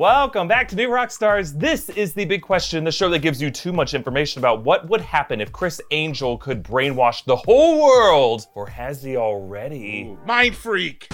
Welcome back to New Rockstars. This is the big question, the show that gives you too much information about what would happen if Criss Angel could brainwash the whole world, or has he already? Mind freak.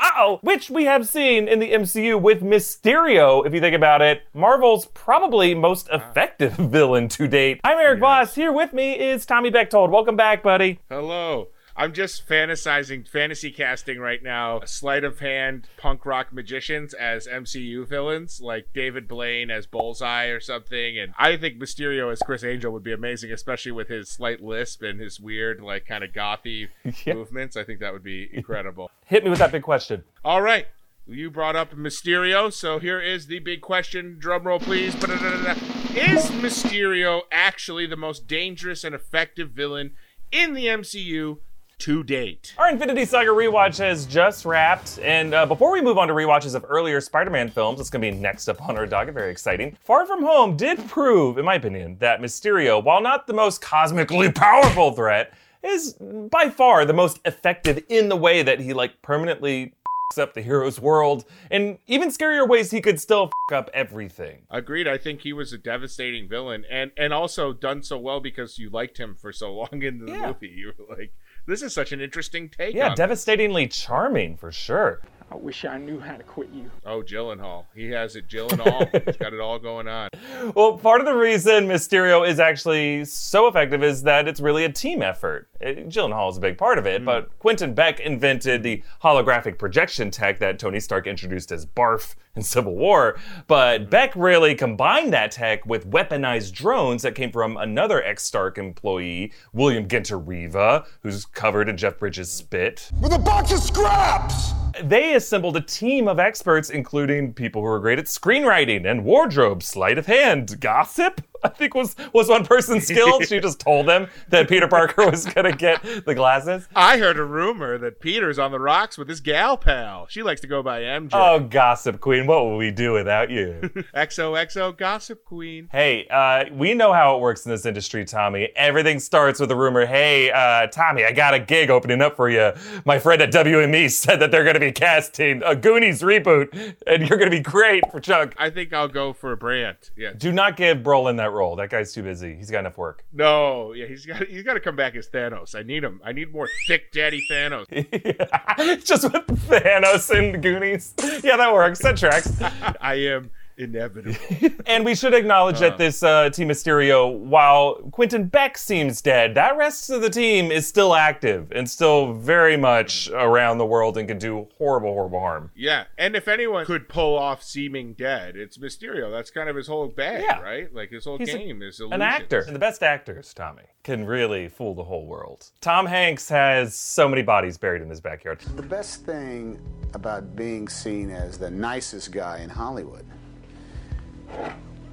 Uh-oh, which we have seen in the MCU with Mysterio, if you think about it, Marvel's probably most ah. effective villain to date. I'm Erik Voss. Here with me is Tommy Bechtold. Welcome back, buddy. Hello. I'm just fantasizing, fantasy casting right now. Sleight of hand punk rock magicians as MCU villains, like David Blaine as Bullseye or something. And I think Mysterio as Criss Angel would be amazing, especially with his slight lisp and his weird, like, kind of gothy Yeah. movements. I think that would be incredible. Hit me with that big question. All right. You brought up Mysterio, so here is the big question. Drum roll, please. Is Mysterio actually the most dangerous and effective villain in the MCU to date? Our Infinity Saga rewatch has just wrapped, and uh, before we move on to rewatches of earlier Spider-Man films, it's going to be next up on our docket. Very exciting. Far From Home did prove, in my opinion, that Mysterio, while not the most cosmically powerful threat, is by far the most effective in the way that he like permanently f***s up the hero's world, and even scarier ways he could still f- up everything. Agreed. I think he was a devastating villain, and and also done so well because you liked him for so long in the Yeah. movie. You were like, this is such an interesting take. Yeah, on devastatingly charming for sure. I wish I knew how to quit you. Oh, Gyllenhaal. He has it. Gyllenhaal. He's got it all going on. Well, part of the reason Mysterio is actually so effective is that it's really a team effort. It, Gyllenhaal is a big part of it, hmm. but Quentin Beck invented the holographic projection tech that Tony Stark introduced as BARF in Civil War. But Beck really combined that tech with weaponized drones that came from another ex Stark employee, William Ginter Riva, who's covered in Jeff Bridges' spit. With a box of scraps! They assembled a team of experts, including people who are great at screenwriting and wardrobe, sleight of hand, gossip. I think was was one person's skill. she just told them that Peter Parker was gonna get the glasses. I heard a rumor that Peter's on the rocks with his gal pal. She likes to go by MJ. Oh, gossip queen, what would we do without you? XOXO Gossip Queen. hey, uh, we know how it works in this industry, Tommy. Everything starts with a rumor. Hey, uh, Tommy, I got a gig opening up for you. My friend at WME said that they're gonna be casting a Goonies reboot, and you're gonna be great for Chuck. I think I'll go for Brand. Yeah. Do not give Brolin that role. That guy's too busy. He's got enough work. No, yeah, he's got he's got to come back as Thanos. I need him. I need more thick daddy Thanos. Just with Thanos and Goonies. Yeah, that works. That tracks. I am inevitable. And we should acknowledge that this uh, Team Mysterio, while Quentin Beck seems dead, that rest of the team is still active and still very much around the world and can do horrible, horrible harm. Yeah, and if anyone could pull off seeming dead, it's Mysterio. That's kind of his whole bag, Yeah. right? Like his whole He's a- game is An actor. And the best actors, Tommy, can really fool the whole world. Tom Hanks has so many bodies buried in his backyard. The best thing about being seen as the nicest guy in Hollywood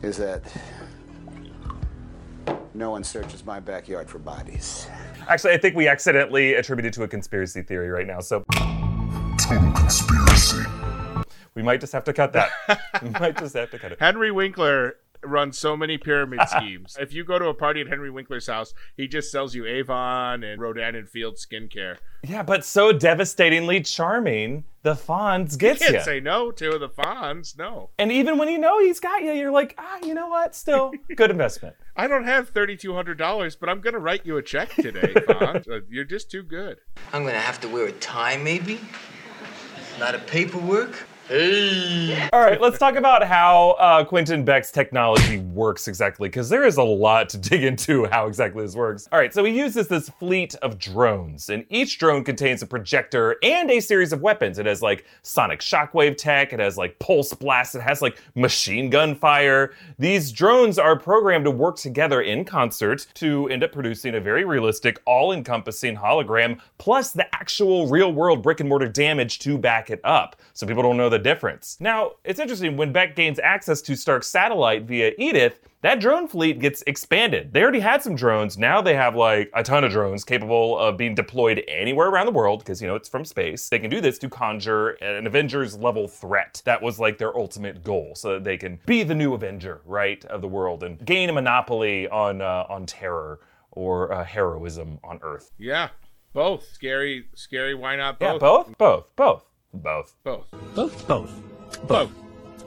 is that no one searches my backyard for bodies. Actually, I think we accidentally attributed to a conspiracy theory right now, so Total conspiracy. we might just have to cut that. we might just have to cut it. Henry Winkler runs so many pyramid schemes. If you go to a party at Henry Winkler's house, he just sells you Avon and Rodan and Field skincare. Yeah, but so devastatingly charming, the Fonz gets you. Can't you. say no to the Fonz. No, and even when you know he's got you, you're like, ah, you know what? Still, good investment. I don't have thirty two hundred dollars, but I'm gonna write you a check today, Fonz. Uh, You're just too good. I'm gonna have to wear a tie, maybe? A lot of paperwork? Hey! All right, let's talk about how uh, Quentin Beck's technology works exactly, because there is a lot to dig into how exactly this works. All right, so he uses this fleet of drones, and each drone contains a projector and a series of weapons. It has like sonic shockwave tech, it has like pulse blasts, it has like machine gun fire. These drones are programmed to work together in concert to end up producing a very realistic, all encompassing hologram, plus the actual real world brick and mortar damage to back it up. So people don't know the difference. Now, it's interesting when Beck gains access to Stark's satellite via Edith. That drone fleet gets expanded. They already had some drones. Now they have like a ton of drones capable of being deployed anywhere around the world because, you know, it's from space. They can do this to conjure an Avengers level threat. That was like their ultimate goal so that they can be the new Avenger, right, of the world and gain a monopoly on, uh, on terror or uh, heroism on Earth. Yeah, both scary, scary. Why not both? Yeah, both? Both. Both. Both. Both. Both, both. Both.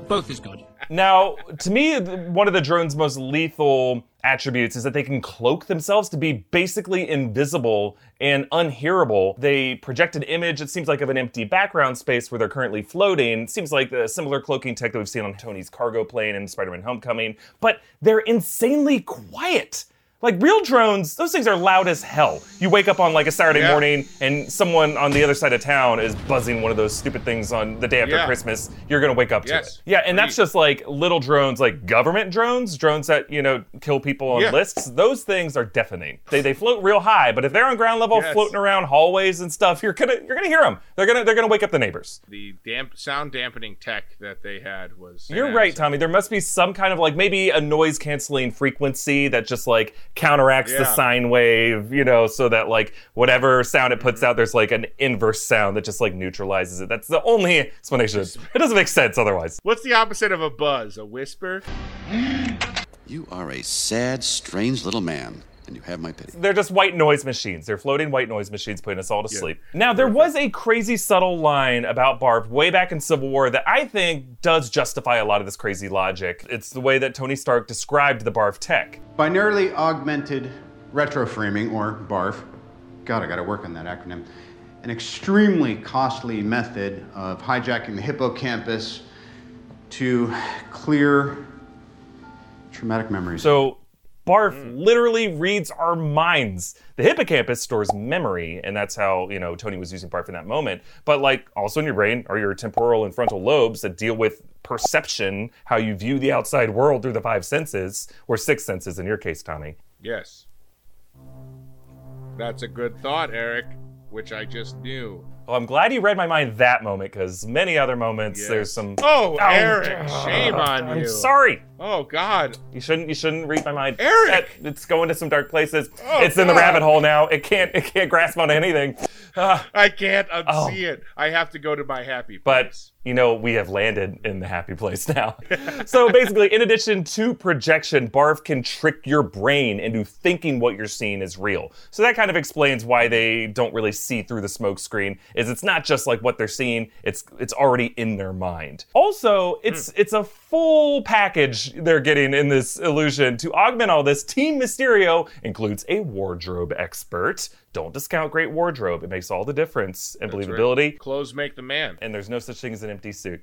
Both is good. Now, to me, one of the drone's most lethal attributes is that they can cloak themselves to be basically invisible and unhearable. They project an image, it seems like, of an empty background space where they're currently floating. It seems like the similar cloaking tech that we've seen on Tony's cargo plane in Spider Man Homecoming, but they're insanely quiet. Like real drones, those things are loud as hell. You wake up on like a Saturday Yeah. morning and someone on the other side of town is buzzing one of those stupid things on the day after Yeah. Christmas. You're gonna wake up to it. Yeah, and that's just like little drones, like government drones, drones that you know kill people on Yeah. lists. Those things are deafening. They, they float real high, but if they're on ground level, Yes. floating around hallways and stuff, you're gonna you're gonna hear them. They're gonna they're gonna wake up the neighbors. The damp sound dampening tech that they had was. You're right. Tommy. There must be some kind of like maybe a noise canceling frequency that just like counteracts the sine wave, you know, so that like whatever sound it puts mm-hmm. out, there's like an inverse sound that just like neutralizes it. That's the only explanation. It doesn't make sense otherwise. What's the opposite of a buzz? A whisper? You are a sad, strange little man, and you have my pity. They're just white noise machines. They're floating white noise machines putting us all to sleep. Now, there was a crazy subtle line about Barf way back in Civil War that I think does justify a lot of this crazy logic. It's the way that Tony Stark described the Barf tech. Binarily augmented retroframing, or BARF. God, I gotta work on that acronym. An extremely costly method of hijacking the hippocampus to clear traumatic memories. So, Barf mm. literally reads our minds. The hippocampus stores memory, and that's how, you know, Tony was using Barf in that moment. But, like, also in your brain are your temporal and frontal lobes that deal with perception, how you view the outside world through the five senses, or six senses in your case, Tommy. Yes. That's a good thought, Eric, which I just knew. Well, I'm glad you read my mind that moment, because many other moments Yes. there's some. Oh, Eric, ugh, shame on me. I'm you. sorry. Oh God. You shouldn't. You shouldn't read my mind, Eric! That- it's going to some dark places. Oh, it's in the rabbit hole now. It can't. It can't grasp onto anything. Ah. I can't unsee Oh. it. I have to go to my happy But you know, we have landed in the happy place now. so basically, in addition to projection, Barf can trick your brain into thinking what you're seeing is real. So that kind of explains why they don't really see through the smoke screen. Is it's not just like what they're seeing; it's it's already in their mind. Also, it's it's a full package they're getting in this illusion. To augment all this, Team Mysterio includes a wardrobe expert. Don't discount great wardrobe; it makes all the difference and That's right. believability Clothes make the man. and there's no such thing as an empty suit.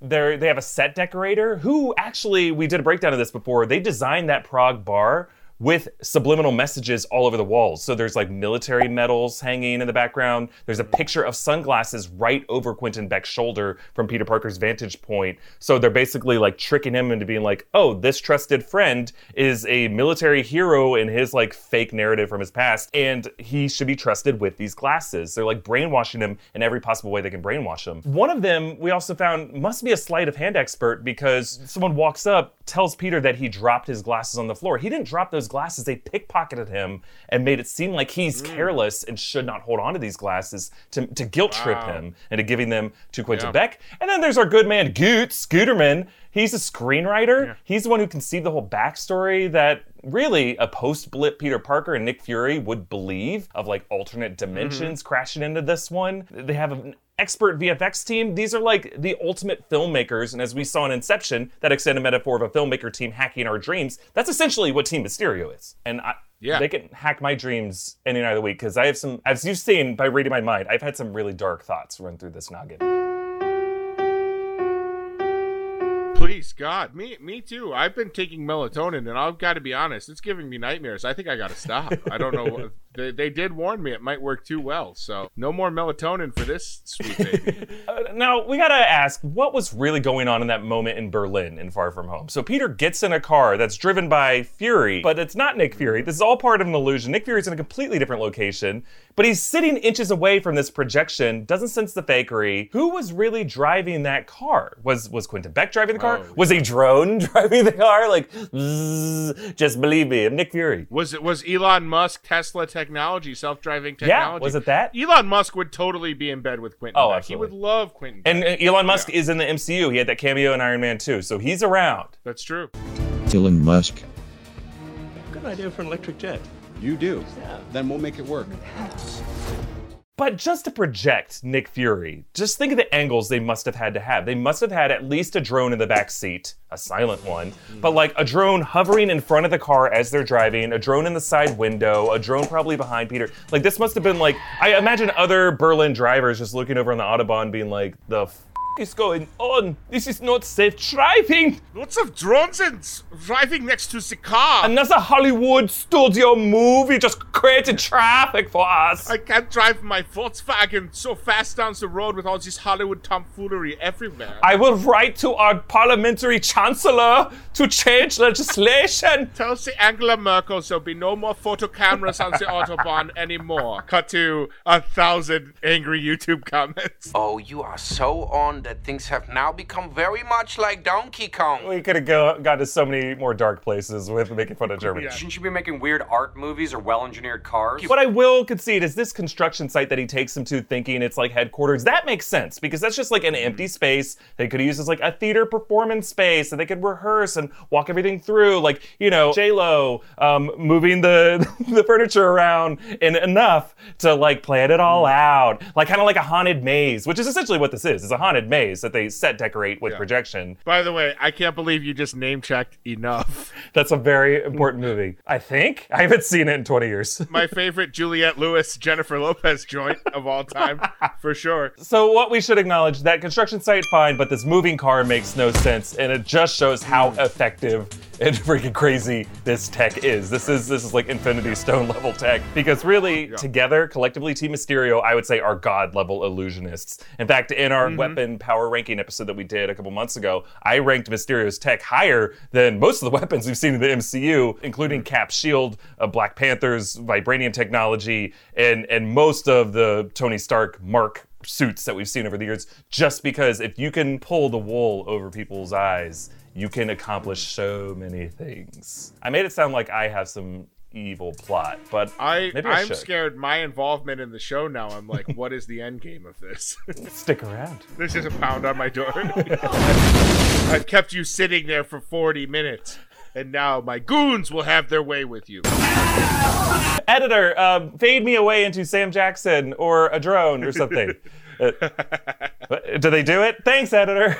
They're, they have a set decorator who actually, we did a breakdown of this before. They designed that Prague bar with subliminal messages all over the walls. So there's like military medals hanging in the background. There's a picture of sunglasses right over Quentin Beck's shoulder from Peter Parker's vantage point. So they're basically like tricking him into being like, oh, this trusted friend is a military hero in his like fake narrative from his past, and he should be trusted with these glasses. They're like brainwashing him in every possible way they can brainwash him. One of them we also found must be a sleight of hand expert because someone walks up, tells Peter that he dropped his glasses on the floor. He didn't drop those glasses, they pickpocketed him and made it seem like he's mm. careless and should not hold on to these glasses to, to guilt trip Wow. him into giving them to Quentin Yeah. Beck. And then there's our good man Goot, Scooterman. He's a screenwriter. He's the one who conceived the whole backstory that really a post-blip Peter Parker and Nick Fury would believe of like alternate mm-hmm. dimensions crashing into this one. They have an expert VFX team. These are like the ultimate filmmakers, and as we saw in Inception, that extended metaphor of a filmmaker team hacking our dreams. That's essentially what Team Mysterio is. And I, Yeah. they can hack my dreams any night of the week because I have some, as you've seen by reading my mind, I've had some really dark thoughts run through this noggin. Please, God, me, me too. I've been taking melatonin, and I've got to be honest, it's giving me nightmares. I think I got to stop. I don't know. what- they, they did warn me it might work too well, so no more melatonin for this sweet baby. Uh, now we gotta ask what was really going on in that moment in Berlin in Far From Home. So Peter gets in a car that's driven by Fury, but it's not Nick Fury. This is all part of an illusion. Nick Fury's in a completely different location, but he's sitting inches away from this projection. Doesn't sense the fakery. Who was really driving that car? Was was Quentin Beck driving the car? Oh, was a drone driving the car? Like, zzz, just believe me, I'm Nick Fury. Was it was Elon Musk Tesla technology, self-driving technology. Yeah, was it that? Elon Musk would totally be in bed with Quentin. Oh, Beck. absolutely. He would love Quentin. Beck. And uh, Elon Musk is in the MCU. He had that cameo in Iron Man 2, so he's around. That's true. Elon Musk. Good idea for an electric jet. You do. Yeah. Then we'll make it work. But just to project Nick Fury, just think of the angles they must have had to have. They must have had at least a drone in the back seat, a silent one, but like a drone hovering in front of the car as they're driving, a drone in the side window, a drone probably behind Peter. Like this must have been like I imagine other Berlin drivers just looking over on the autobahn being like, "The is going on? This is not safe driving." Lots of drones and driving next to the car. Another Hollywood studio movie just created traffic for us. I can't drive my Volkswagen so fast down the road with all this Hollywood tomfoolery everywhere. I will write to our parliamentary chancellor to change legislation. Tell the Angela Merkel there'll be no more photo cameras on the Autobahn anymore. Cut to a thousand angry YouTube comments. Oh, you are so on that things have now become very much like Donkey Kong. We could have go, got to so many more dark places with making fun of Germany. Shouldn't you be making weird art movies or well engineered cars? What I will concede is this construction site that he takes him to thinking it's like headquarters, that makes sense because that's just like an empty space they could use as like a theater performance space and they could rehearse and walk everything through. Like, you know, J-Lo um, moving the, the furniture around and enough to like plan it all out. Like kind of like a haunted maze, which is essentially what this is. It's a haunted maze that they set decorate with projection. By the way, I can't believe you just name checked enough. That's a very important movie. I think. I haven't seen it in 20 years. My favorite Juliette Lewis, Jennifer Lopez joint of all time, for sure. So what we should acknowledge that construction site fine, but this moving car makes no sense, and it just shows how effective and freaking crazy this tech is. This is this is like Infinity Stone level tech. Because really together collectively Team Mysterio I would say are god level illusionists. In fact, in our weapon power ranking episode that we did a couple months ago, I ranked Mysterio's tech higher than most of the weapons we've seen in the MCU, including Cap Shield, uh, Black Panther's vibranium technology, and and most of the Tony Stark Mark suits that we've seen over the years. Just because if you can pull the wool over people's eyes you can accomplish so many things i made it sound like i have some evil plot but I, I I'm should. scared my involvement in the show now. I'm like, what is the end game of this? stick around There's just a pound on my door. I've kept you sitting there for 40 minutes, and now my goons will have their way with you. editor um, fade me away into sam jackson or a drone or something Uh, do they do it thanks editor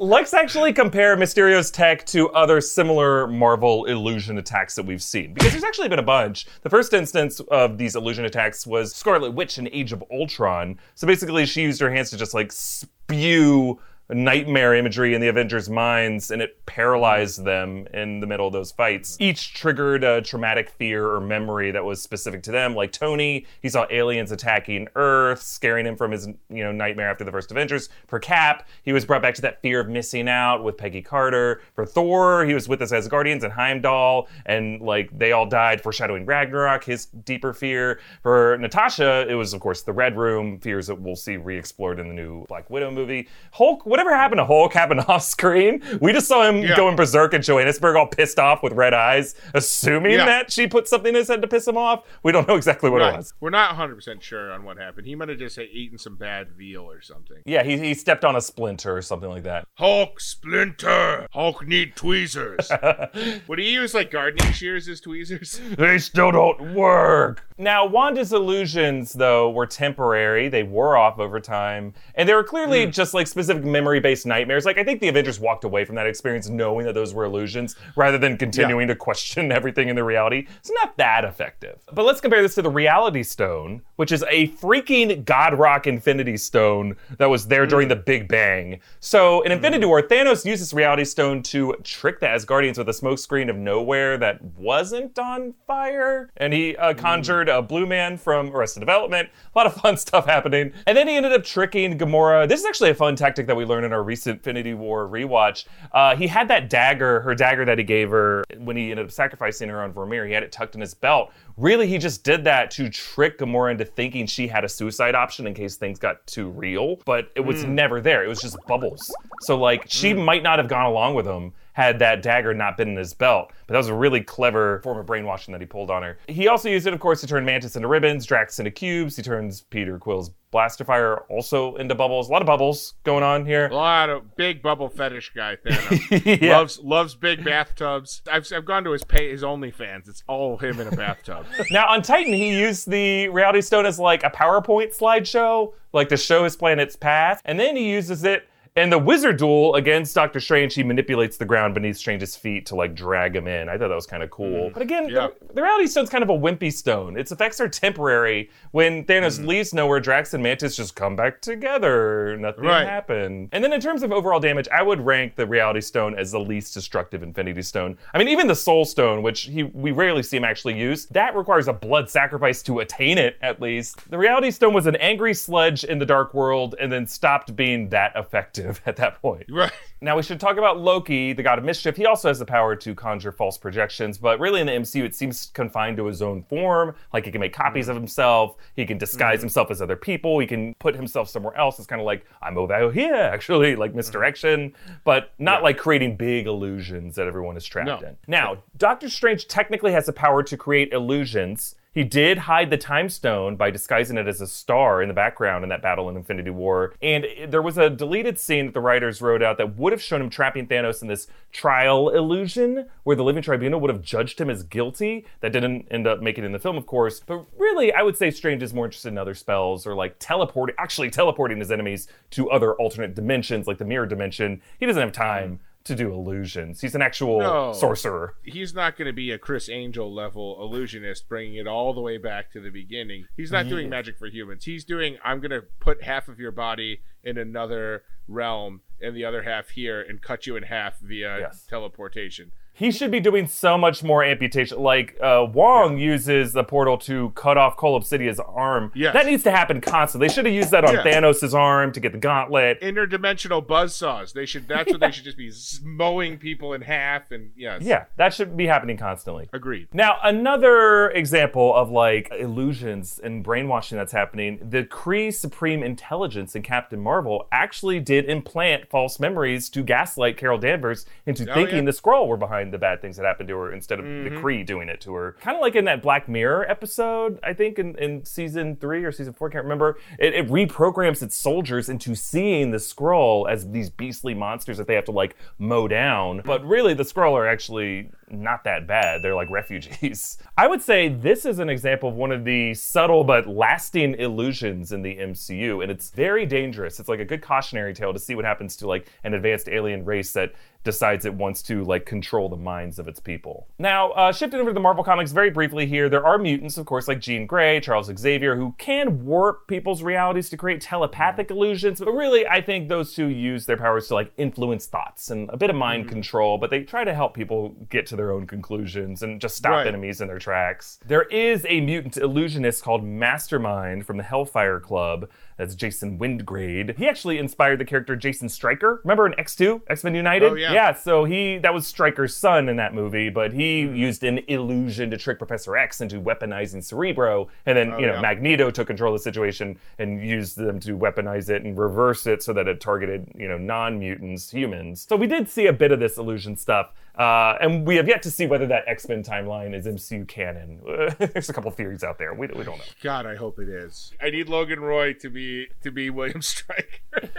Let's actually compare Mysterio's tech to other similar Marvel illusion attacks that we've seen. Because there's actually been a bunch. The first instance of these illusion attacks was Scarlet Witch in Age of Ultron. So basically, she used her hands to just like spew nightmare imagery in the Avengers' minds, and it paralyzed them in the middle of those fights. Each triggered a traumatic fear or memory that was specific to them. Like Tony, he saw aliens attacking Earth, scaring him from his you know nightmare after the first Avengers. For Cap, he was brought back to that fear of missing out with Peggy Carter. For Thor, he was with us as Guardians and Heimdall, and like they all died, foreshadowing Ragnarok, his deeper fear. For Natasha, it was of course the Red Room, fears that we'll see re-explored in the new Black Widow movie. Hulk, whatever happened to Hulk happened off screen. We just saw him Yeah. going berserk in Johannesburg, all pissed off with red eyes, assuming Yeah. that she put something in his head to piss him off. We don't know exactly what Right. it was. We're not 100% sure on what happened. He might have just eaten some bad veal or something. Yeah, he, he stepped on a splinter or something like that. Hulk Splinter! Hulk need tweezers. Would he use like gardening shears as tweezers? They still don't work. Now, Wanda's illusions, though, were temporary. They wore off over time. And they were clearly hmm. just like specific memory based nightmares. Like, I think the Avengers walked away from that experience knowing that those were illusions rather than continuing to question everything in the reality. It's not that effective. But let's compare this to the Reality Stone, which is a freaking God Rock Infinity Stone that was there during mm. the Big Bang. So, in mm-hmm. Infinity War, Thanos used this Reality Stone to trick the Asgardians with a smokescreen of nowhere that wasn't on fire. And he uh, mm. conjured a blue man from Arrested Development. A lot of fun stuff happening. And then he ended up tricking Gamora. This is actually a fun tactic that we learned in our recent Infinity War rewatch. Uh, he had that dagger, her dagger that he gave her when he ended up sacrificing her on Vormir. He had it tucked in his belt. Really, he just did that to trick Gamora into thinking she had a suicide option in case things got too real. But it was never there. It was just bubbles. So, like, she might not have gone along with him had that dagger not been in his belt. But that was a really clever form of brainwashing that he pulled on her. He also used it, of course, to turn Mantis into ribbons, Drax into cubes. He turns Peter Quill's Blasterfire also into bubbles. A lot of bubbles going on here. A lot of big bubble fetish guy Thanos. Yeah. Loves loves big bathtubs. I've, I've gone to his pay his OnlyFans. It's all him in a bathtub. Now on Titan, he used the Reality Stone as like a PowerPoint slideshow, like to show his planet's path, and then he uses it in the Wizard Duel against Doctor Strange. He manipulates the ground beneath Strange's feet to like drag him in. I thought that was kind of cool. Mm-hmm. But again, Yeah. the, the Reality Stone's kind of a wimpy stone. Its effects are temporary. When Thanos mm-hmm. leaves nowhere, Drax and Mantis just come back together. Nothing Right. happened. And then in terms of overall damage, I would rank the Reality Stone as the least destructive Infinity Stone. I mean, even the Soul Stone, which he we rarely see him actually use, that requires a blood sacrifice to attain it, at least. The Reality Stone was an angry sludge in the Dark World and then stopped being that effective at that point. right. Now we should talk about Loki, the god of mischief. He also has the power to conjure false projections, but really in the MCU it seems confined to his own form. Like he can make copies hmm. of himself, he can disguise hmm. himself as other people, he can put himself somewhere else. It's kind of like I'm over here, actually, like hmm. misdirection, but not like creating big illusions that everyone is trapped No. in. Now, Doctor Strange technically has the power to create illusions. He did hide the time stone by disguising it as a star in the background in that battle in Infinity War. And there was a deleted scene that the writers wrote out that would have shown him trapping Thanos in this trial illusion where the Living Tribunal would have judged him as guilty. That didn't end up making it in the film, of course. But really, I would say Strange is more interested in other spells or like teleporting, actually teleporting his enemies to other alternate dimensions, like the mirror dimension. He doesn't have time hmm. To do illusions. He's an actual No. sorcerer. He's not going to be a Criss Angel level illusionist, bringing it all the way back to the beginning. He's not doing magic for humans. He's doing, I'm going to put half of your body in another realm and the other half here and cut you in half via Yes. teleportation. He should be doing so much more amputation. Like uh, Wong uses the portal to cut off Cull Obsidian's arm. Yes. That needs to happen constantly. They should have used that on Yeah. Thanos' arm to get the gauntlet. Interdimensional buzzsaws. They should. That's what they should just be mowing people in half. And yes, Yeah, that should be happening constantly. agreed. Now, another example of like illusions and brainwashing that's happening, the Kree Supreme Intelligence in Captain Marvel actually did implant false memories to gaslight Carol Danvers into Oh, thinking yeah. the Skrull were behind the bad things that happened to her instead of the mm-hmm. Kree doing it to her. Kind of like in that Black Mirror episode, I think in, in season three or season four, I can't remember. It, it reprograms its soldiers into seeing the Skrull as these beastly monsters that they have to like mow down. But really, the Skrull are actually not that bad. They're like refugees. I would say this is an example of one of the subtle but lasting illusions in the MCU, and it's very dangerous. It's like a good cautionary tale to see what happens to like an advanced alien race that decides it wants to like control the minds of its people. Now, uh, shifting over to the Marvel comics very briefly here, there are mutants, of course, like Jean Grey, Charles Xavier, who can warp people's realities to create telepathic illusions. But really, I think those two use their powers to like influence thoughts and a bit of mind control. But they try to help people get to their own conclusions and just stop Right. enemies in their tracks. There is a mutant illusionist called Mastermind from the Hellfire Club. That's Jason Wyngarde. He actually inspired the character Jason Stryker. Remember in X2, X Men United? Oh, yeah. Yeah, so he that was Stryker's son in that movie, but he used an illusion to trick Professor X into weaponizing Cerebro, and then you know yeah. Magneto took control of the situation and used them to weaponize it and reverse it so that it targeted you know non-mutants, humans. So we did see a bit of this illusion stuff, uh, and we have yet to see whether that X Men timeline is MCU canon. There's a couple theories out there. We, we don't know. God, I hope it is. I need Logan Roy to be to be William Stryker.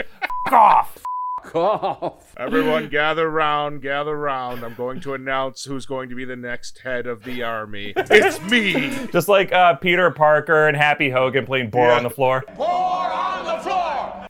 Off. Everyone, gather round, gather round. I'm going to announce who's going to be the next head of the army. It's me. Just like uh, Peter Parker and Happy Hogan playing Boar Yeah. on the floor.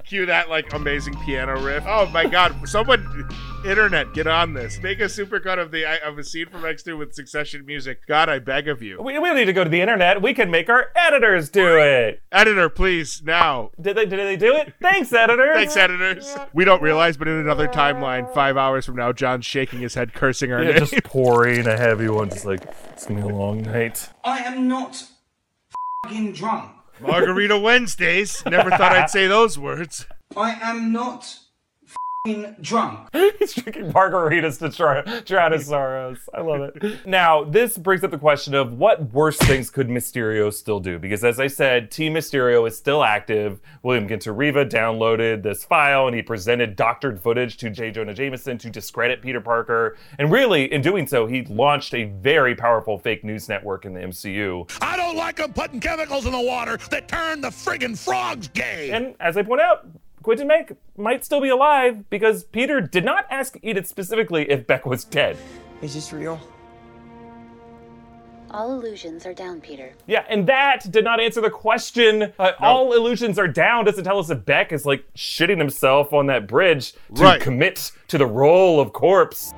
Cue that like amazing piano riff. Oh my God! Someone, internet, get on this. Make a supercut of the of a scene from X2 with Succession music. God, I beg of you. We, we don't need to go to the internet. We can make our editors do it. Editor, please now. Did they, did they do it? Thanks, editors. Thanks, editors. We don't realize, but in another timeline, five hours from now, John's shaking his head, cursing our Yeah, name. just pouring a heavy one, just like it's gonna be a long night. I am not fing drunk. Margarita Wednesdays. Never thought I'd say those words. I am not drunk. He's drinking margaritas to try, drown his sorrows. I love it. Now, this brings up the question of what worse things could Mysterio still do? Because as I said, Team Mysterio is still active. William Ginter Riva downloaded this file and he presented doctored footage to J. Jonah Jameson to discredit Peter Parker. And really, in doing so, he launched a very powerful fake news network in the MCU. I don't like them putting chemicals in the water that turn the friggin' frogs gay. And as I point out, Quentin Beck might still be alive because Peter did not ask Edith specifically if Beck was dead. Is this real? All illusions are down, Peter. Yeah, and that did not answer the question. Uh, All illusions are down doesn't tell us if Beck is like shitting himself on that bridge to Right. commit to the role of corpse.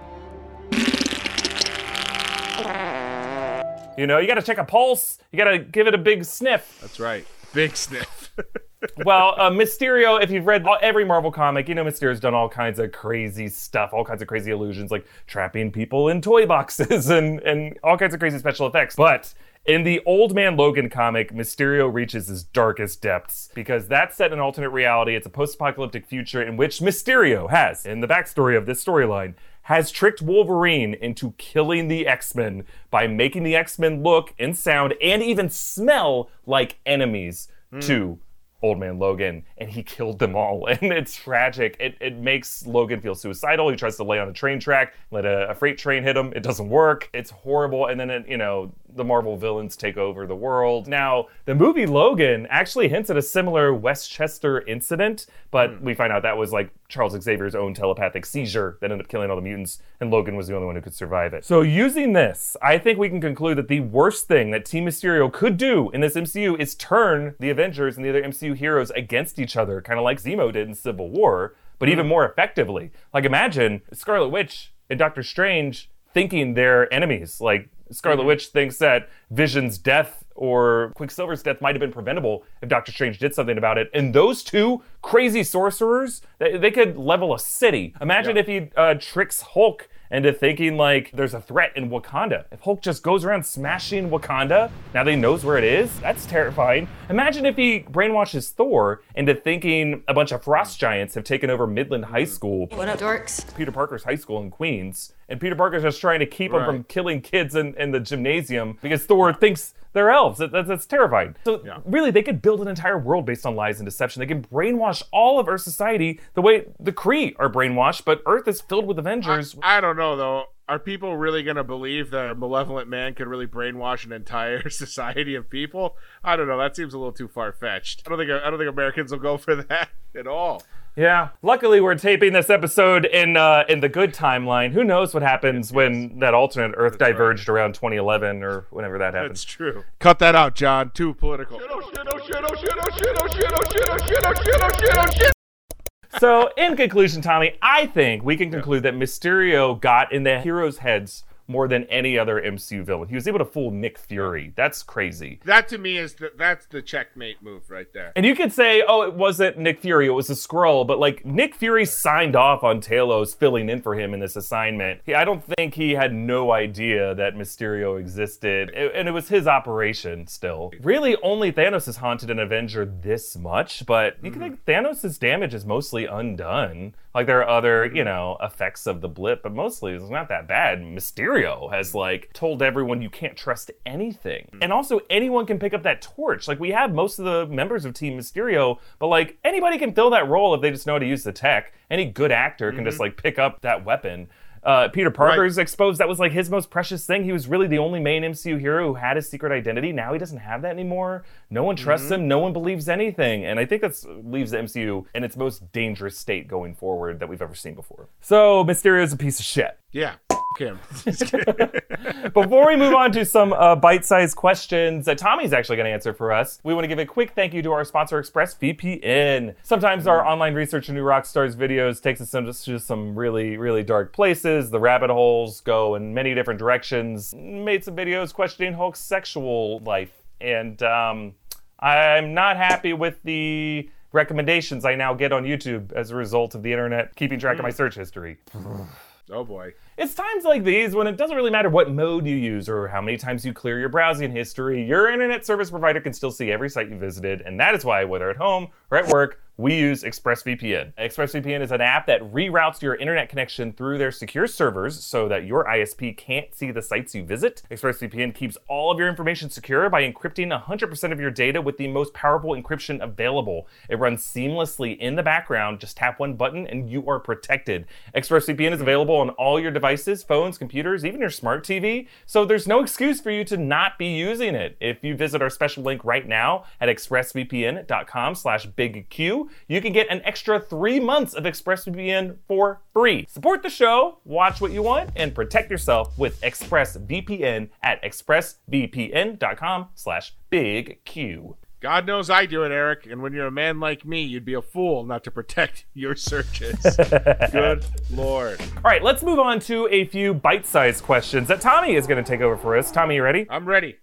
You know, you gotta check a pulse, you gotta give it a big sniff. That's right. Big sniff. well, uh, Mysterio, if you've read all- every Marvel comic, you know Mysterio's done all kinds of crazy stuff, all kinds of crazy illusions, like trapping people in toy boxes and, and all kinds of crazy special effects. But in the Old Man Logan comic, Mysterio reaches his darkest depths because that's set in an alternate reality. It's a post apocalyptic future in which Mysterio has, in the backstory of this storyline, has tricked Wolverine into killing the X Men by making the X Men look and sound and even smell like enemies to Old Man Logan, and he killed them all. And it's tragic. It, it makes Logan feel suicidal. He tries to lay on a train track, let a, a freight train hit him. It doesn't work. It's horrible. And then, it, you know, the Marvel villains take over the world. Now, the movie Logan actually hints at a similar Westchester incident, but hmm. we find out that was like Charles Xavier's own telepathic seizure that ended up killing all the mutants, and Logan was the only one who could survive it. So, using this, I think we can conclude that the worst thing that Team Mysterio could do in this MCU is turn the Avengers and the other MCU heroes against each other, kind of like Zemo did in Civil War, but even mm-hmm. more effectively. Like, imagine Scarlet Witch and Doctor Strange thinking they're enemies. Like, Scarlet mm-hmm. Witch thinks that Vision's death or Quicksilver's death might have been preventable if Doctor Strange did something about it. And those two crazy sorcerers, they, they could level a city. Imagine if he uh, tricks Hulk into thinking like there's a threat in Wakanda. If Hulk just goes around smashing Wakanda, now that he knows where it is, that's terrifying. Imagine if he brainwashes Thor into thinking a bunch of frost giants have taken over Midtown High School. What up, dorks? Peter Parker's high school in Queens, and Peter Parker's just trying to keep them from killing kids in, in the gymnasium because Thor thinks they're elves. That, that's, that's terrifying. So really, they could build an entire world based on lies and deception. They can brainwash all of Earth society the way the Kree are brainwashed, but Earth is filled with Avengers. I don't know though. Are people really going to believe that a malevolent man could really brainwash an entire society of people? I don't know. That seems a little too far fetched. I don't think I don't think Americans will go for that at all. Yeah. Luckily, we're taping this episode in uh, in the good timeline. Who knows what happens when that alternate Earth diverged around 2011 or whenever that happened. That's true. Cut that out, John. Too political. So, in conclusion, Tommy, I think we can conclude that Mysterio got in the heroes' heads more than any other MCU villain. He was able to fool Nick Fury. That's crazy. That to me is the, that's the checkmate move right there. And you could say, oh, it wasn't Nick Fury, it was a Skrull, but like Nick Fury signed off on Talos filling in for him in this assignment. He, I don't think he had no idea that Mysterio existed, It- and it was his operation still. Really, only Thanos has haunted an Avenger this much, but you can mm-hmm. think Thanos' damage is mostly undone. Like there are other, you know, effects of the blip, but mostly it's not that bad. Mysterio has like told everyone you can't trust anything. Hmm. And also anyone can pick up that torch. Like we have most of the members of Team Mysterio, but like anybody can fill that role if they just know how to use the tech. Any good actor can just mm-hmm. like pick up that weapon. Uh, Peter Parker's exposed that was like his most precious thing. He was really the only main MCU hero who had his secret identity. Now he doesn't have that anymore. No one trusts him. No one believes anything. And I think that leaves the MCU in its most dangerous state going forward that we've ever seen before. So Mysterio is a piece of shit. Yeah. Him. Before we move on to some uh, bite-sized questions that Tommy's actually going to answer for us, we want to give a quick thank you to our sponsor, ExpressVPN. Sometimes our online research into rock stars videos takes us into some really, really dark places. The rabbit holes go in many different directions. Made some videos questioning Hulk's sexual life, and um, I'm not happy with the recommendations I now get on YouTube as a result of the internet keeping track of my search history. Oh boy. It's times like these when it doesn't really matter what mode you use or how many times you clear your browsing history, your internet service provider can still see every site you visited, and that is why, whether at home or at work, we use ExpressVPN. ExpressVPN is an app that reroutes your internet connection through their secure servers so that your ISP can't see the sites you visit. ExpressVPN keeps all of your information secure by encrypting 100% of your data with the most powerful encryption available. It runs seamlessly in the background. Just tap one button and you are protected. ExpressVPN is available on all your devices, phones, computers, even your smart TV, so there's no excuse for you to not be using it. If you visit our special link right now at expressvpn.com slash bigq, you can get an extra three months of ExpressVPN for free. Support the show, watch what you want, and protect yourself with ExpressVPN at expressvpn.com slash bigq. God knows I do it, Eric. And when you're a man like me, you'd be a fool not to protect your searches. Good lord. All right, let's move on to a few bite-sized questions that Tommy is going to take over for us. Tommy, you ready? I'm ready.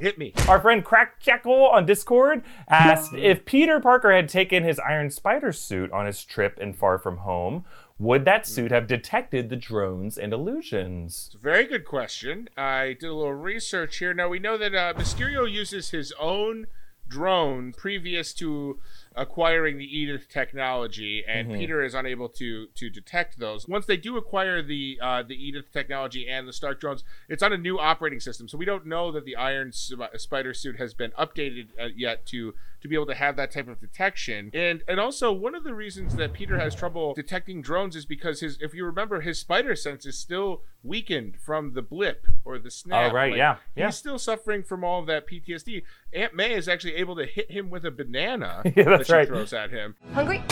Hit me. Our friend Crack Jackal on Discord asked if Peter Parker had taken his Iron Spider suit on his trip in Far From Home, would that suit have detected the drones and illusions? It's a very good question. I did a little research here. Now we know that uh, Mysterio uses his own drone previous to acquiring the Edith technology, and Mhm. Peter is unable to to detect those. Once they do acquire the uh, the Edith technology and the Stark drones, it's on a new operating system, so we don't know that the Iron Sp- Spider suit has been updated uh, yet to to be able to have that type of detection. And and also one of the reasons that Peter has trouble detecting drones is because his if you remember his spider sense is still weakened from the blip or the snap. Oh, right, Like, yeah, yeah. He's still suffering from all of that PTSD. Aunt May is actually able to hit him with a banana Yeah, that that's she right. throws at him. Hungry?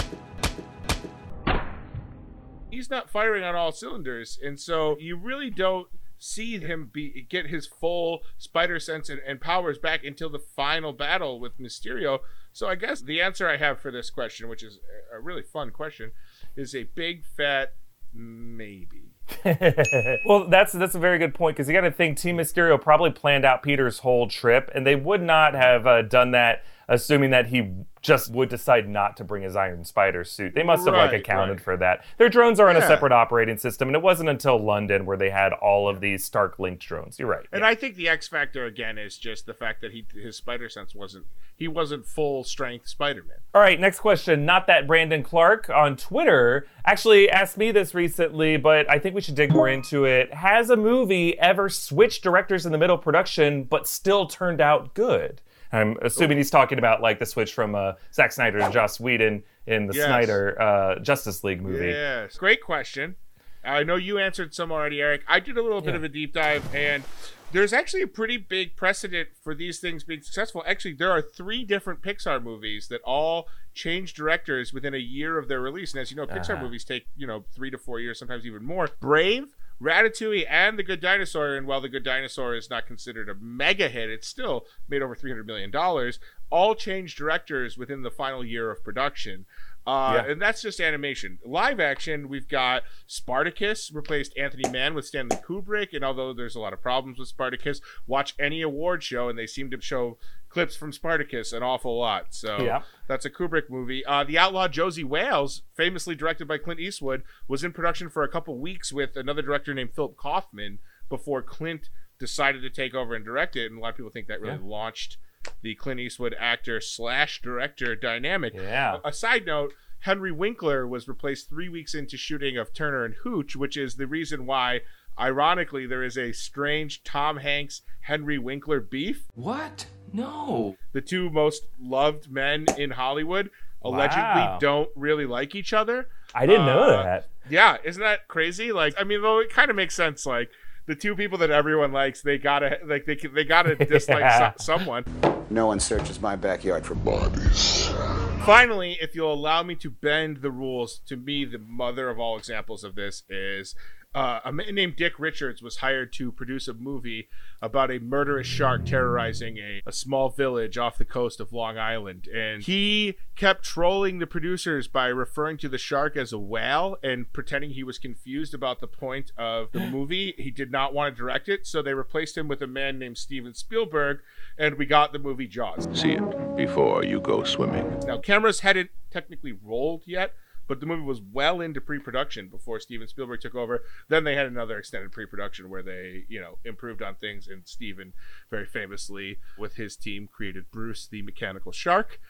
He's not firing on all cylinders, and so you really don't see him be get his full spider sense and, and powers back until the final battle with Mysterio. So I guess the answer I have for this question, which is a- really fun question, is a big fat maybe. well, that's that's a very good point because you got to think Team Mysterio probably planned out Peter's whole trip, and they would not have uh, done that assuming that he just would decide not to bring his Iron Spider suit. They must have like accounted right. for that. Their drones are on a separate operating system, and it wasn't until London where they had all of these Stark linked drones. You're right. And I think the X factor again is just the fact that he his spider sense wasn't he wasn't full strength Spider-Man. All right, next question. Not that Brandon Clark on Twitter actually asked me this recently, but I think we should dig more into it. Has a movie ever switched directors in the middle of production but still turned out good? I'm assuming he's talking about like the switch from uh, Zack Snyder to Joss Whedon in the Yes. Snyder uh, Justice League movie. Yes, great question. I know you answered some already, Eric. I did a little bit Yeah. of a deep dive, and there's actually a pretty big precedent for these things being successful. Actually, there are three different Pixar movies that all change directors within a year of their release. And as you know, Pixar Uh-huh. movies take you know three to four years, sometimes even more. Brave. Ratatouille and The Good Dinosaur, and while The Good Dinosaur is not considered a mega hit, it's still made over $300 million, all changed directors within the final year of production. Uh, Yeah. And that's just animation. Live action, we've got Spartacus replaced Anthony Mann with Stanley Kubrick. And although there's a lot of problems with Spartacus, watch any award show and they seem to show clips from Spartacus an awful lot. So Yeah. that's a Kubrick movie. Uh, the Outlaw Josie Wales, famously directed by Clint Eastwood, was in production for a couple weeks with another director named Philip Kaufman before Clint decided to take over and direct it. And a lot of people think that really Yeah. launched the Clint Eastwood actor slash director dynamic. Yeah. A side note Henry Winkler was replaced three weeks into shooting of Turner and Hooch, which is the reason why, ironically, there is a strange Tom Hanks Henry Winkler beef. What? No. The two most loved men in Hollywood allegedly Wow. don't really like each other. I didn't know Uh, that. Yeah, isn't that crazy? Like, I mean, though it kind of makes sense. Like, the two people that everyone likes, they gotta like they they gotta dislike Yeah. so- someone. No one searches my backyard for bodies. Finally, if you'll allow me to bend the rules, to me, the mother of all examples of this is uh, a man named Dick Richards was hired to produce a movie about a murderous shark terrorizing a, a small village off the coast of Long Island. And he kept trolling the producers by referring to the shark as a whale and pretending he was confused about the point of the movie. He did not want to direct it, so they replaced him with a man named Steven Spielberg, and we got the movie Jaws. See it before you go swimming. Now, cameras hadn't technically rolled yet, but the movie was well into pre-production before Steven Spielberg took over. Then they had another extended pre-production where they, you know, improved on things. And Steven, very famously, with his team, created Bruce the Mechanical Shark.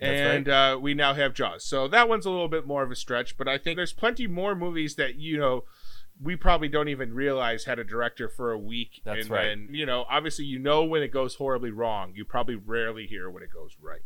That's and uh, we now have Jaws. So that one's a little bit more of a stretch, but I think there's plenty more movies that you know we probably don't even realize had a director for a week. That's and right. Then, you know, obviously, you know when it goes horribly wrong. You probably rarely hear when it goes right.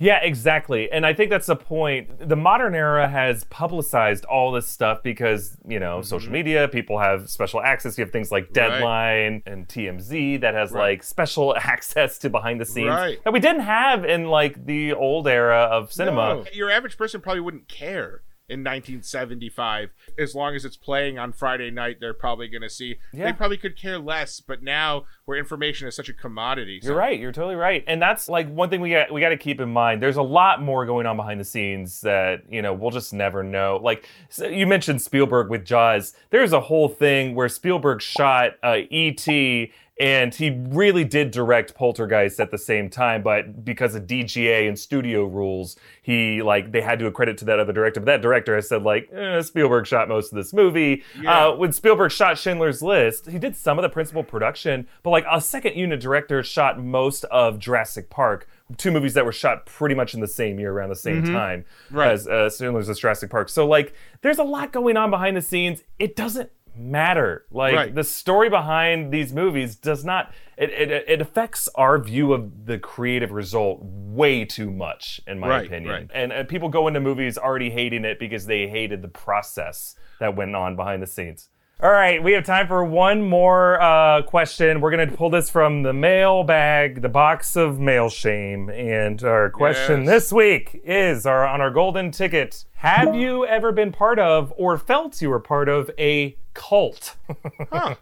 Yeah, exactly. And I think that's the point. The modern era has publicized all this stuff because, you know, social media, people have special access. You have things like Mm-hmm. Right. Deadline and TMZ that has Right. like special access to behind the scenes Right. that we didn't have in like the old era of cinema. No, your average person probably wouldn't care in 1975 as long as it's playing on Friday night. They're probably going to see. Yeah. They probably could care less. But now, where information is such a commodity, You're right. You're totally right. And that's like one thing we got we got to keep in mind. There's a lot more going on behind the scenes that, you know, we'll just never know. Like so you mentioned Spielberg with Jaws. There's a whole thing where Spielberg shot uh, E.T. and he really did direct Poltergeist at the same time, but because of DGA and studio rules, he like they had to accredit to that other director. But that director has said like eh, Spielberg shot most of this movie. Yeah. Uh, when Spielberg shot Schindler's List, he did some of the principal production, but like a second unit director shot most of Jurassic Park, two movies that were shot pretty much in the same year around the same Mhm. time Right. as uh, Schindler's List, Jurassic Park. So like, there's a lot going on behind the scenes. It doesn't matter. Like Right. the story behind these movies does not. It, it it affects our view of the creative result way too much, in my Right, opinion. right. And, and people go into movies already hating it because they hated the process that went on behind the scenes. All right, we have time for one more uh, question. We're going to pull this from the mail bag, the box of mail shame. And our question Yes. this week is our, on our golden ticket Have you ever been part of or felt you were part of a cult? All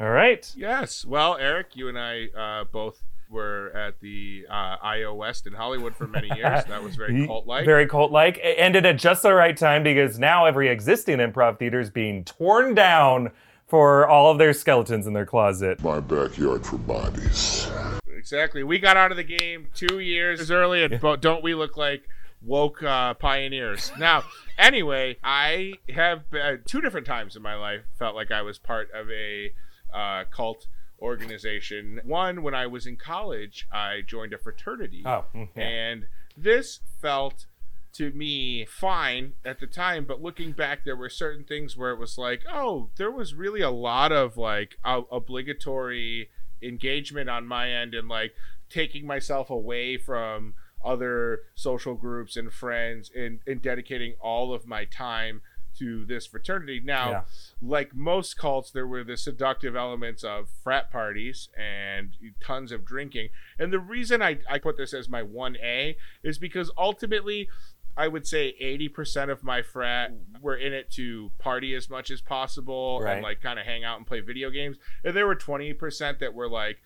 right. Yes. Well, Erik, you and I uh, both were at the uh, IO West in Hollywood for many years. That was very cult like. Very cult like. It ended at just the right time because now every existing improv theater is being torn down for all of their skeletons in their closet. My backyard for bodies. Exactly. We got out of the game two years early, and but don't we look like woke uh, pioneers? Now, anyway, I have uh, two different times in my life felt like I was part of a uh, cult organization. One, when I was in college, I joined a fraternity. Oh, mm, yeah. And this felt to me fine at the time, but looking back, there were certain things where it was like, oh, there was really a lot of like o- obligatory engagement on my end and like taking myself away from other social groups and friends and, and dedicating all of my time to this fraternity. Now, Yeah. like most cults, there were the seductive elements of frat parties and tons of drinking. And the reason I, I put this as my 1A is because ultimately, I would say 80% of my frat were in it to party as much as possible Right. and like kind of hang out and play video games. And there were 20% that were like,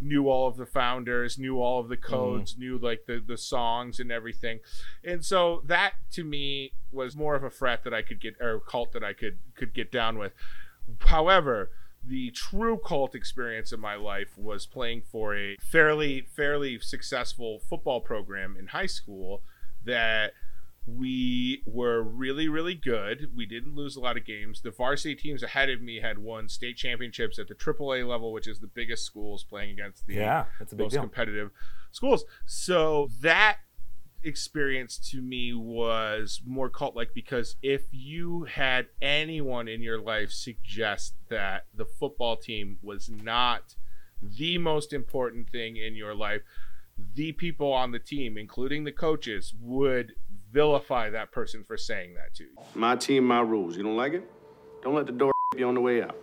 knew all of the founders, knew all of the mm-hmm. codes, knew like the, the songs and everything. And so that to me was more of a frat that I could get or cult that I could could get down with. However, the true cult experience in my life was playing for a fairly fairly successful football program in high school that we were really really good. We didn't lose a lot of games. The varsity teams ahead of me had won state championships at the AAA level which is the biggest schools playing against the Yeah, that's a big most deal. competitive schools. So that experience to me was more cult like because if you had anyone in your life suggest that the football team was not the most important thing in your life, the people on the team, including the coaches, would vilify that person for saying that to you. My team, my rules. You don't like it? Don't let the door be on the way out.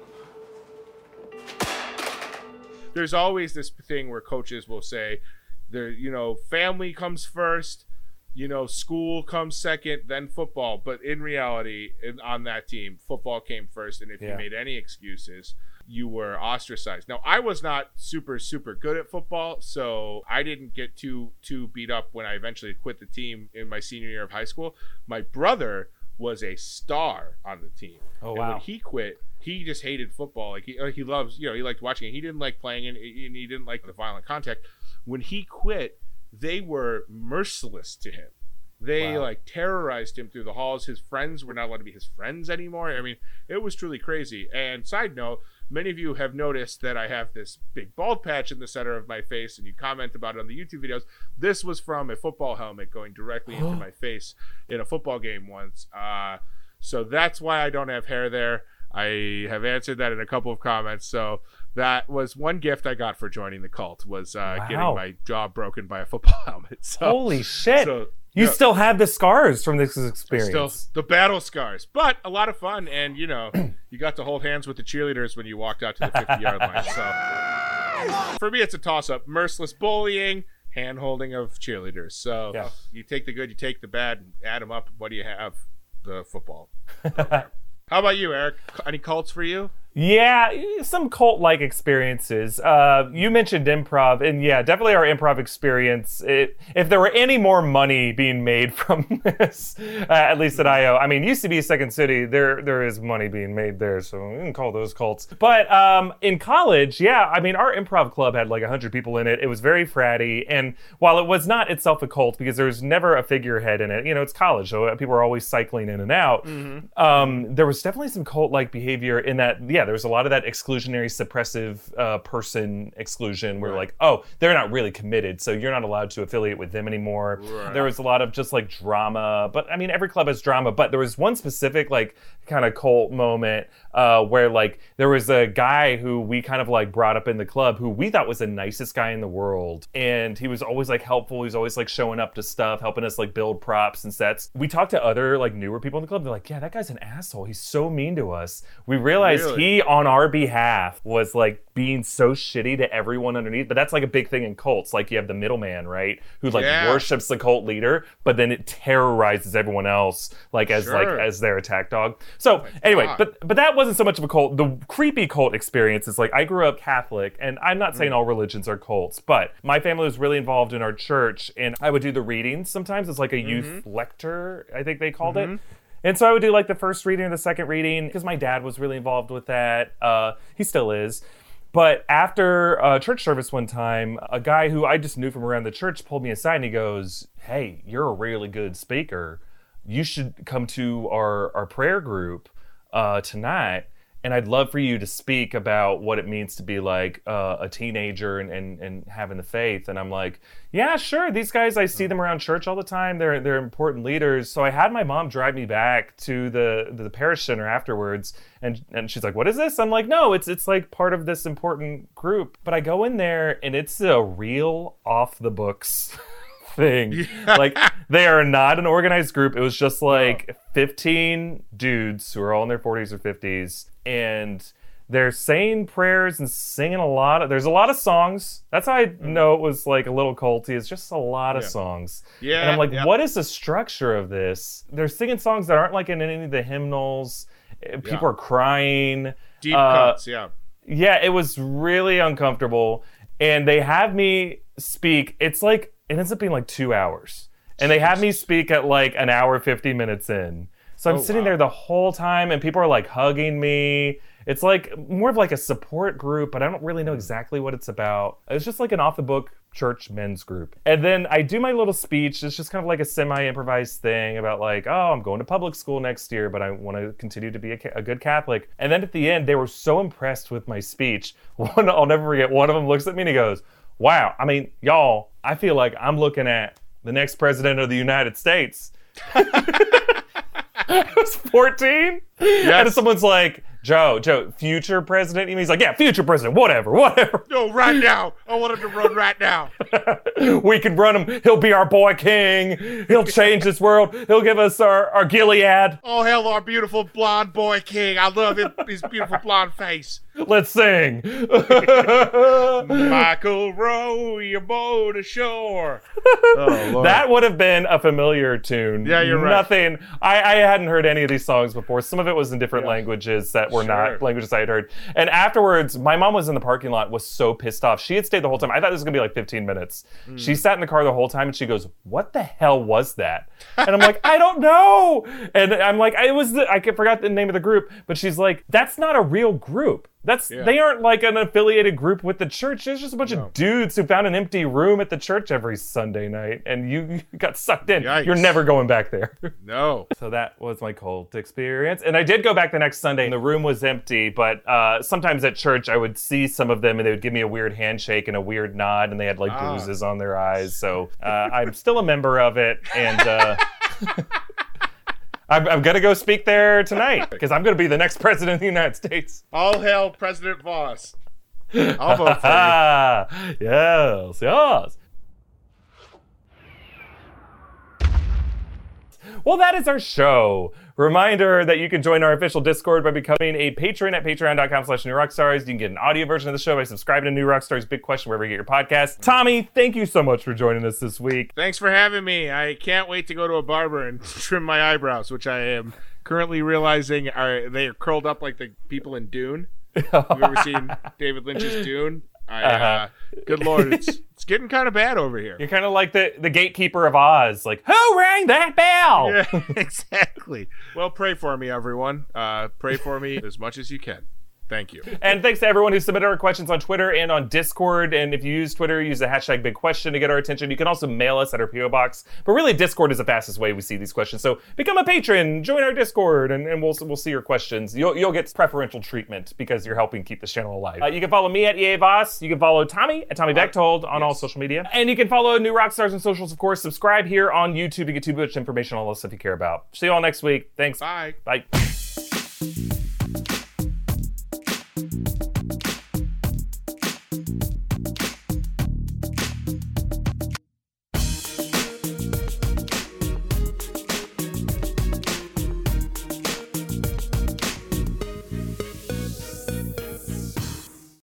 there's always this thing where coaches will say there you know family comes first you know school comes second then football but in reality in, on that team football came first and if Yeah. you made any excuses you were ostracized now i was not super super good at football so i didn't get too too beat up when i eventually quit the team in my senior year of high school my brother was a star on the team Oh, and wow. when he quit he just hated football. Like he, like he loves, you know, he liked watching it. He didn't like playing it, and he didn't like the violent contact. When he quit, they were merciless to him. They like terrorized him through the halls. His friends were not allowed to be his friends anymore. I mean, it was truly crazy. And side note, many of you have noticed that I have this big bald patch in the center of my face, and you comment about it on the YouTube videos. This was from a football helmet going directly into my face in a football game once. Uh, so that's why I don't have hair there. I have answered that in a couple of comments. So that was one gift I got for joining the cult was uh, Wow. getting my jaw broken by a football helmet. So, Holy shit! so, you yeah. still have the scars from this experience. Still the battle scars, but a lot of fun, and you know, you got to hold hands with the cheerleaders when you walked out to the 50 yard line. So for me, it's a toss up: merciless bullying, hand holding of cheerleaders. So Yeah. you take the good, you take the bad, and add them up. What do you have? The football. How about you, Erik? Any cults for you? Yeah, some cult like experiences. Uh, you mentioned improv, and yeah, definitely our improv experience. It, if there were any more money being made from this, uh, at least at IO, I mean, used to be Second City, there there is money being made there, so we can call those cults. But um, in college, yeah, I mean, our improv club had like 100 people in it. It was very fratty, and while it was not itself a cult because there's never a figurehead in it, you know, it's college, so people are always cycling in and out. Um, there was definitely some cult like behavior in that, yeah, there was a lot of that exclusionary, suppressive uh, person exclusion where, like, oh, they're not really committed, so you're not allowed to affiliate with them anymore. Right. There was a lot of just like drama, but I mean, every club has drama, but there was one specific, like, kind of cult moment uh, where, like, there was a guy who we kind of like brought up in the club who we thought was the nicest guy in the world. And he was always like helpful. He was always like showing up to stuff, helping us like build props and sets. We talked to other like newer people in the club. They're like, yeah, that guy's an asshole. He's so mean to us. We realized Really? he, on our behalf, was like being so shitty to everyone underneath. But that's like a big thing in cults. Like you have the middleman, right? Who like Yeah. worships the cult leader, but then it terrorizes everyone else, like as like as their attack dog. So anyway, God. but but that wasn't so much of a cult. The creepy cult experience is like I grew up Catholic, and I'm not saying mm. all religions are cults, but my family was really involved in our church, and I would do the readings sometimes. It's like a youth mm-hmm. lector, I think they called it. Mm-hmm. And so I would do like the first reading or the second reading because my dad was really involved with that. Uh, he still is. But after a church service one time, a guy who I just knew from around the church pulled me aside and he goes, Hey, you're a really good speaker. You should come to our, our prayer group uh, tonight. And I'd love for you to speak about what it means to be like uh, a teenager and, and, and having the faith. And I'm like, yeah, sure. These guys, I see them around church all the time. They're they're important leaders. So I had my mom drive me back to the the parish center afterwards, and and she's like, "What is this?" I'm like, "No, it's it's like part of this important group." But I go in there, and it's a real off the books. Thing like they are not an organized group it was just like 15 dudes who are all in their 40s or 50s and they're saying prayers and singing a lot of there's a lot of songs that's how i know it was like a little culty it's just a lot of. Yeah. songs Yeah, and i'm like yeah. what is the structure of this they're singing songs that aren't like in any of the hymnals Uh, people Yeah. are crying Deep Uh, cuts, yeah. yeah, it was really uncomfortable. And they have me speak. It's like it ends up being like two hours, and they have me speak at like an hour fifty minutes in. So I'm Oh, sitting wow. there the whole time, and people are like hugging me. It's like more of like a support group, but I don't really know exactly what it's about. It's just like an off the book church men's group. And then I do my little speech. It's just kind of like a semi improvised thing about like, oh, I'm going to public school next year, but I want to continue to be a, a good Catholic. And then at the end, they were so impressed with my speech. One, I'll never forget, one of them looks at me and he goes, wow, I mean, y'all, I feel like I'm looking at the next president of the United States. I was 14. And someone's like, Joe, Joe, future president? And he's like, yeah, future president, whatever, whatever. No, right now. I want him to run right now. we can run him. He'll be our boy king. He'll change this world. He'll give us our, our Gilead. Oh, hell, our beautiful blonde boy king. I love his, his beautiful blonde face. Let's sing. Michael, row your boat ashore. Oh, That would have been a familiar tune. Yeah, you're right. Nothing. I, I hadn't heard any of these songs before. Some of it was in different languages that were Sure. not languages I had heard. And afterwards, my mom was in the parking lot, was so pissed off. She had stayed the whole time. I thought this was gonna be like 15 minutes. Mm. She sat in the car the whole time and she goes, "What the hell was that?" And I'm like, "I don't know." And I'm like, "I was the, I forgot the name of the group," but she's like, "That's not a real group." That's Yeah. they aren't like an affiliated group with the church. It's just a bunch No. of dudes who found an empty room at the church every Sunday night, and you you got sucked in. Yikes. You're never going back there. No. So that was my cult experience. And I did go back the next Sunday and the room was empty, but uh, sometimes at church I would see some of them and they would give me a weird handshake and a weird nod and they had like Ah. bruises on their eyes. So uh, I'm still a member of it and uh, I'm, I'm going to go speak there tonight because I'm going to be the next president of the United States. All hail President Voss. I'll vote for you. yes, yes. Well, that is our show. Reminder that you can join our official Discord by becoming a patron at patreon.com slash new rockstars. You can get an audio version of the show by subscribing to New Rockstars Big Question wherever you get your podcast. Tommy, thank you so much for joining us this week. Thanks for having me. I can't wait to go to a barber and trim my eyebrows, which I am currently realizing are they are curled up like the people in Dune. Have you ever seen David Lynch's Dune? I, uh, Uh-huh. good lord, it's it's getting kind of bad over here. You're kind of like the, the gatekeeper of Oz. Like, who rang that bell? Yeah, exactly. Well, pray for me, everyone. Uh, pray for me as much as you can. Thank you. And thanks to everyone who submitted our questions on Twitter and on Discord. And if you use Twitter, use the hashtag big question to get our attention. You can also mail us at our PO box. But really, Discord is the fastest way we see these questions. So become a patron, join our Discord, and, and we'll we'll see your questions. You'll you'll get preferential treatment because you're helping keep this channel alive. Uh, you can follow me at EA Voss. You can follow Tommy at Tommy Bechtold on all social media. And you can follow New Rockstars on socials, of course. Subscribe here on YouTube to get too much information on all the stuff you care about. See you all next week. Thanks. Bye. Bye.